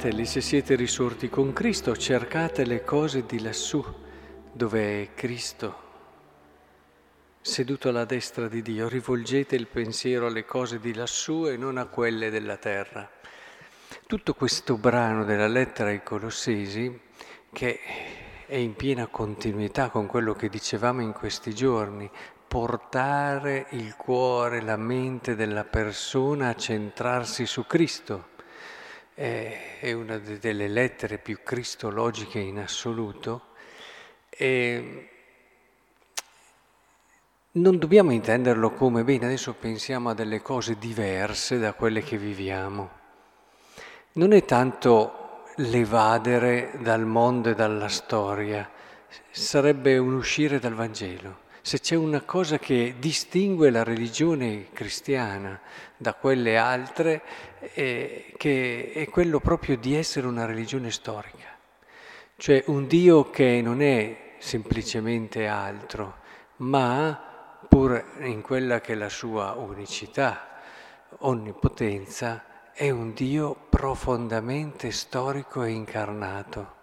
Fratelli, se siete risorti con Cristo, cercate le cose di lassù, dove è Cristo. Seduto alla destra di Dio, rivolgete il pensiero alle cose di lassù e non a quelle della terra. Tutto questo brano della lettera ai Colossesi, che è in piena continuità con quello che dicevamo in questi giorni, portare il cuore, la mente della persona a centrarsi su Cristo. È una delle lettere più cristologiche in assoluto. E non dobbiamo intenderlo come, bene, adesso pensiamo a delle cose diverse da quelle che viviamo. Non è tanto l'evadere dal mondo e dalla storia, sarebbe un uscire dal Vangelo se c'è una cosa che distingue la religione cristiana da quelle altre, è, che è quello proprio di essere una religione storica, cioè un Dio che non è semplicemente altro, ma pur in quella che è la sua unicità, onnipotenza, è un Dio profondamente storico e incarnato.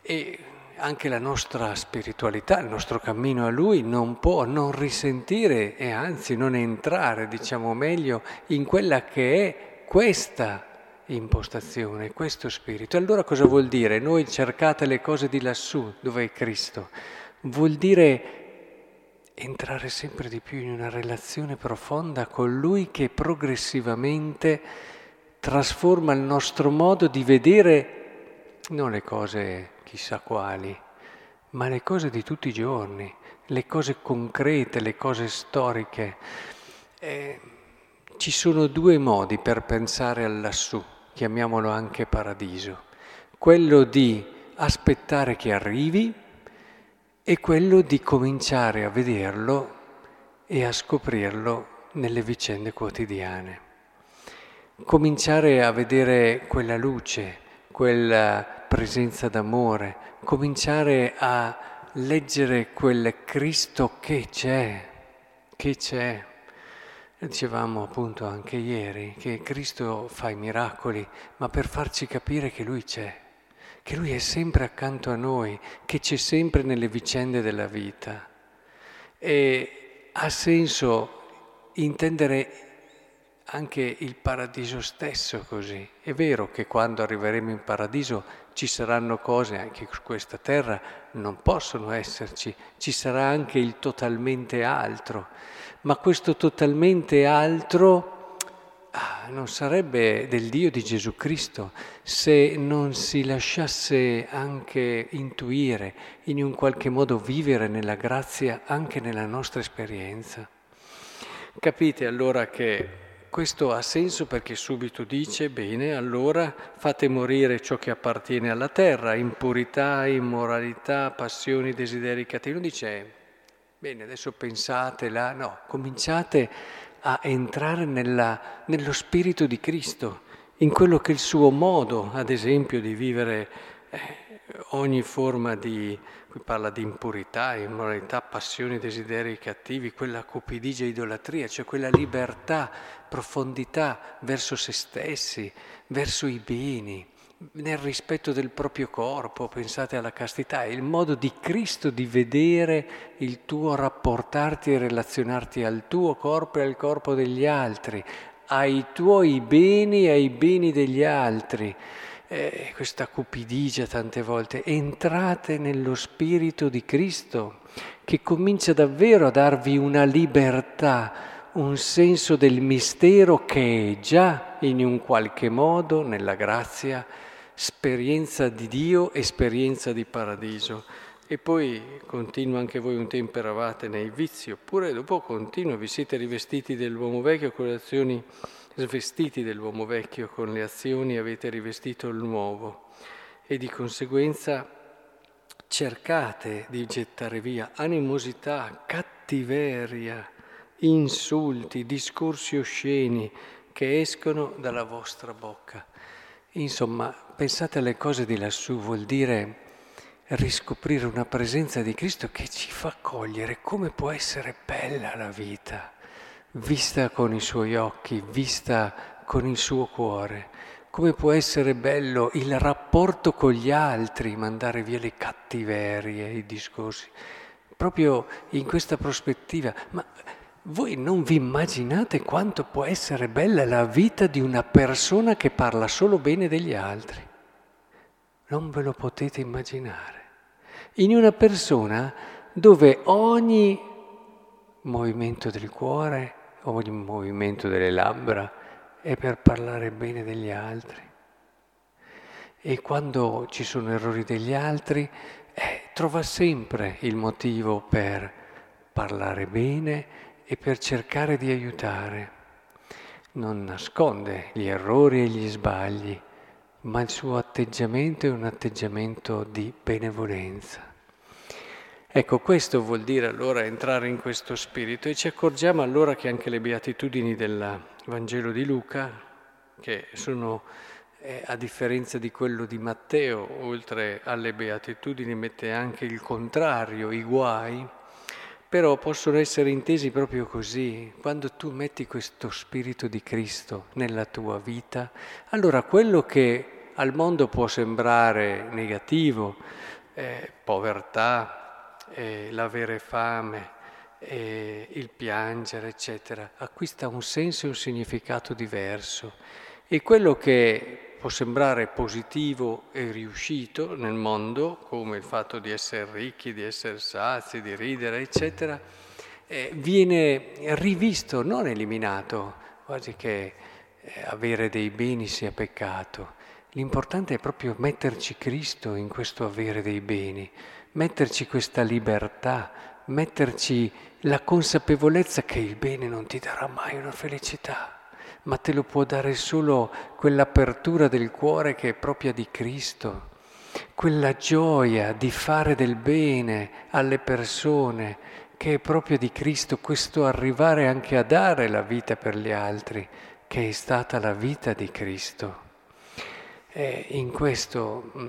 E anche la nostra spiritualità, il nostro cammino a Lui non può non risentire e anzi non entrare, diciamo meglio, in quella che è questa impostazione, questo spirito. Allora cosa vuol dire? Noi cercate le cose di lassù, dove è Cristo. Vuol dire entrare sempre di più in una relazione profonda con Lui che progressivamente trasforma il nostro modo di vedere non le cose chissà quali, ma le cose di tutti i giorni, le cose concrete, le cose storiche. Eh, ci sono due modi per pensare al lassù, chiamiamolo anche paradiso. Quello di aspettare che arrivi e quello di cominciare a vederlo e a scoprirlo nelle vicende quotidiane. Cominciare a vedere quella luce, quella presenza d'amore, cominciare a leggere quel Cristo che c'è, che c'è. Dicevamo appunto anche ieri che Cristo fa i miracoli, ma per farci capire che Lui c'è, che Lui è sempre accanto a noi, che c'è sempre nelle vicende della vita. E ha senso intendere anche il paradiso stesso così. È vero che quando arriveremo in paradiso ci saranno cose anche su questa terra, non possono esserci, ci sarà anche il totalmente altro, ma questo totalmente altro ah, non sarebbe del Dio di Gesù Cristo se non si lasciasse anche intuire, in un qualche modo vivere nella grazia anche nella nostra esperienza. Capite allora che questo ha senso perché subito dice, bene, allora fate morire ciò che appartiene alla terra, impurità, immoralità, passioni, desideri cattivi. Non dice, bene, adesso pensate là, no, cominciate a entrare nella, nello spirito di Cristo, in quello che è il suo modo, ad esempio, di vivere ogni forma di, qui parla di impurità, immoralità, passioni, desideri cattivi, quella cupidigia, idolatria, cioè quella libertà, profondità verso se stessi, verso i beni, nel rispetto del proprio corpo, pensate alla castità, è il modo di Cristo di vedere il tuo rapportarti e relazionarti al tuo corpo e al corpo degli altri, ai tuoi beni e ai beni degli altri eh, questa cupidigia tante volte, entrate nello spirito di Cristo che comincia davvero a darvi una libertà, un senso del mistero che è già in un qualche modo nella grazia, esperienza di Dio, esperienza di paradiso. E poi continua anche voi un tempo eravate nei vizi, oppure dopo continua, vi siete rivestiti dell'uomo vecchio con le azioni svestiti dell'uomo vecchio con le azioni avete rivestito il nuovo e di conseguenza cercate di gettare via animosità, cattiveria, insulti, discorsi osceni che escono dalla vostra bocca. Insomma, pensate alle cose di lassù, vuol dire riscoprire una presenza di Cristo che ci fa cogliere come può essere bella la vita vista con i suoi occhi, vista con il suo cuore, come può essere bello il rapporto con gli altri, mandare via le cattiverie, i discorsi, proprio in questa prospettiva. Ma voi non vi immaginate quanto può essere bella la vita di una persona che parla solo bene degli altri. Non ve lo potete immaginare. In una persona dove ogni movimento del cuore, ogni movimento delle labbra è per parlare bene degli altri. E quando ci sono errori degli altri, eh, trova sempre il motivo per parlare bene e per cercare di aiutare. Non nasconde gli errori e gli sbagli, ma il suo atteggiamento è un atteggiamento di benevolenza. Ecco, questo vuol dire allora entrare in questo spirito e ci accorgiamo allora che anche le beatitudini del Vangelo di Luca, che sono eh, a differenza di quello di Matteo, oltre alle beatitudini mette anche il contrario, i guai, però possono essere intesi proprio così. Quando tu metti questo spirito di Cristo nella tua vita, allora quello che al mondo può sembrare negativo, eh, povertà, eh, l'avere fame, eh, il piangere, eccetera, acquista un senso e un significato diverso. E quello che può sembrare positivo e riuscito nel mondo, come il fatto di essere ricchi, di essere sazi, di ridere, eccetera, eh, viene rivisto, non eliminato, quasi che eh, avere dei beni sia peccato. L'importante è proprio metterci Cristo in questo avere dei beni, metterci questa libertà, metterci la consapevolezza che il bene non ti darà mai una felicità, ma te lo può dare solo quell'apertura del cuore che è propria di Cristo, quella gioia di fare del bene alle persone che è propria di Cristo, questo arrivare anche a dare la vita per gli altri, che è stata la vita di Cristo. E in questo mm,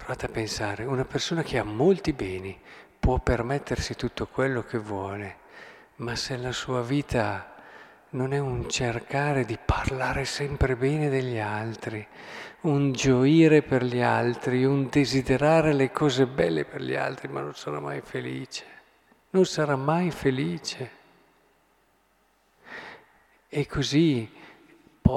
Provate a pensare, una persona che ha molti beni può permettersi tutto quello che vuole, ma se la sua vita non è un cercare di parlare sempre bene degli altri, un gioire per gli altri, un desiderare le cose belle per gli altri, ma non sarà mai felice, non sarà mai felice. E così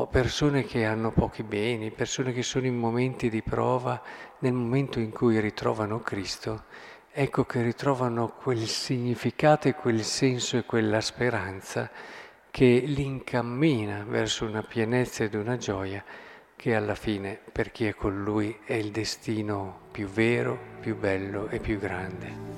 persone che hanno pochi beni, persone che sono in momenti di prova, nel momento in cui ritrovano Cristo, ecco che ritrovano quel significato e quel senso e quella speranza che li incammina verso una pienezza ed una gioia che alla fine per chi è con lui è il destino più vero, più bello e più grande.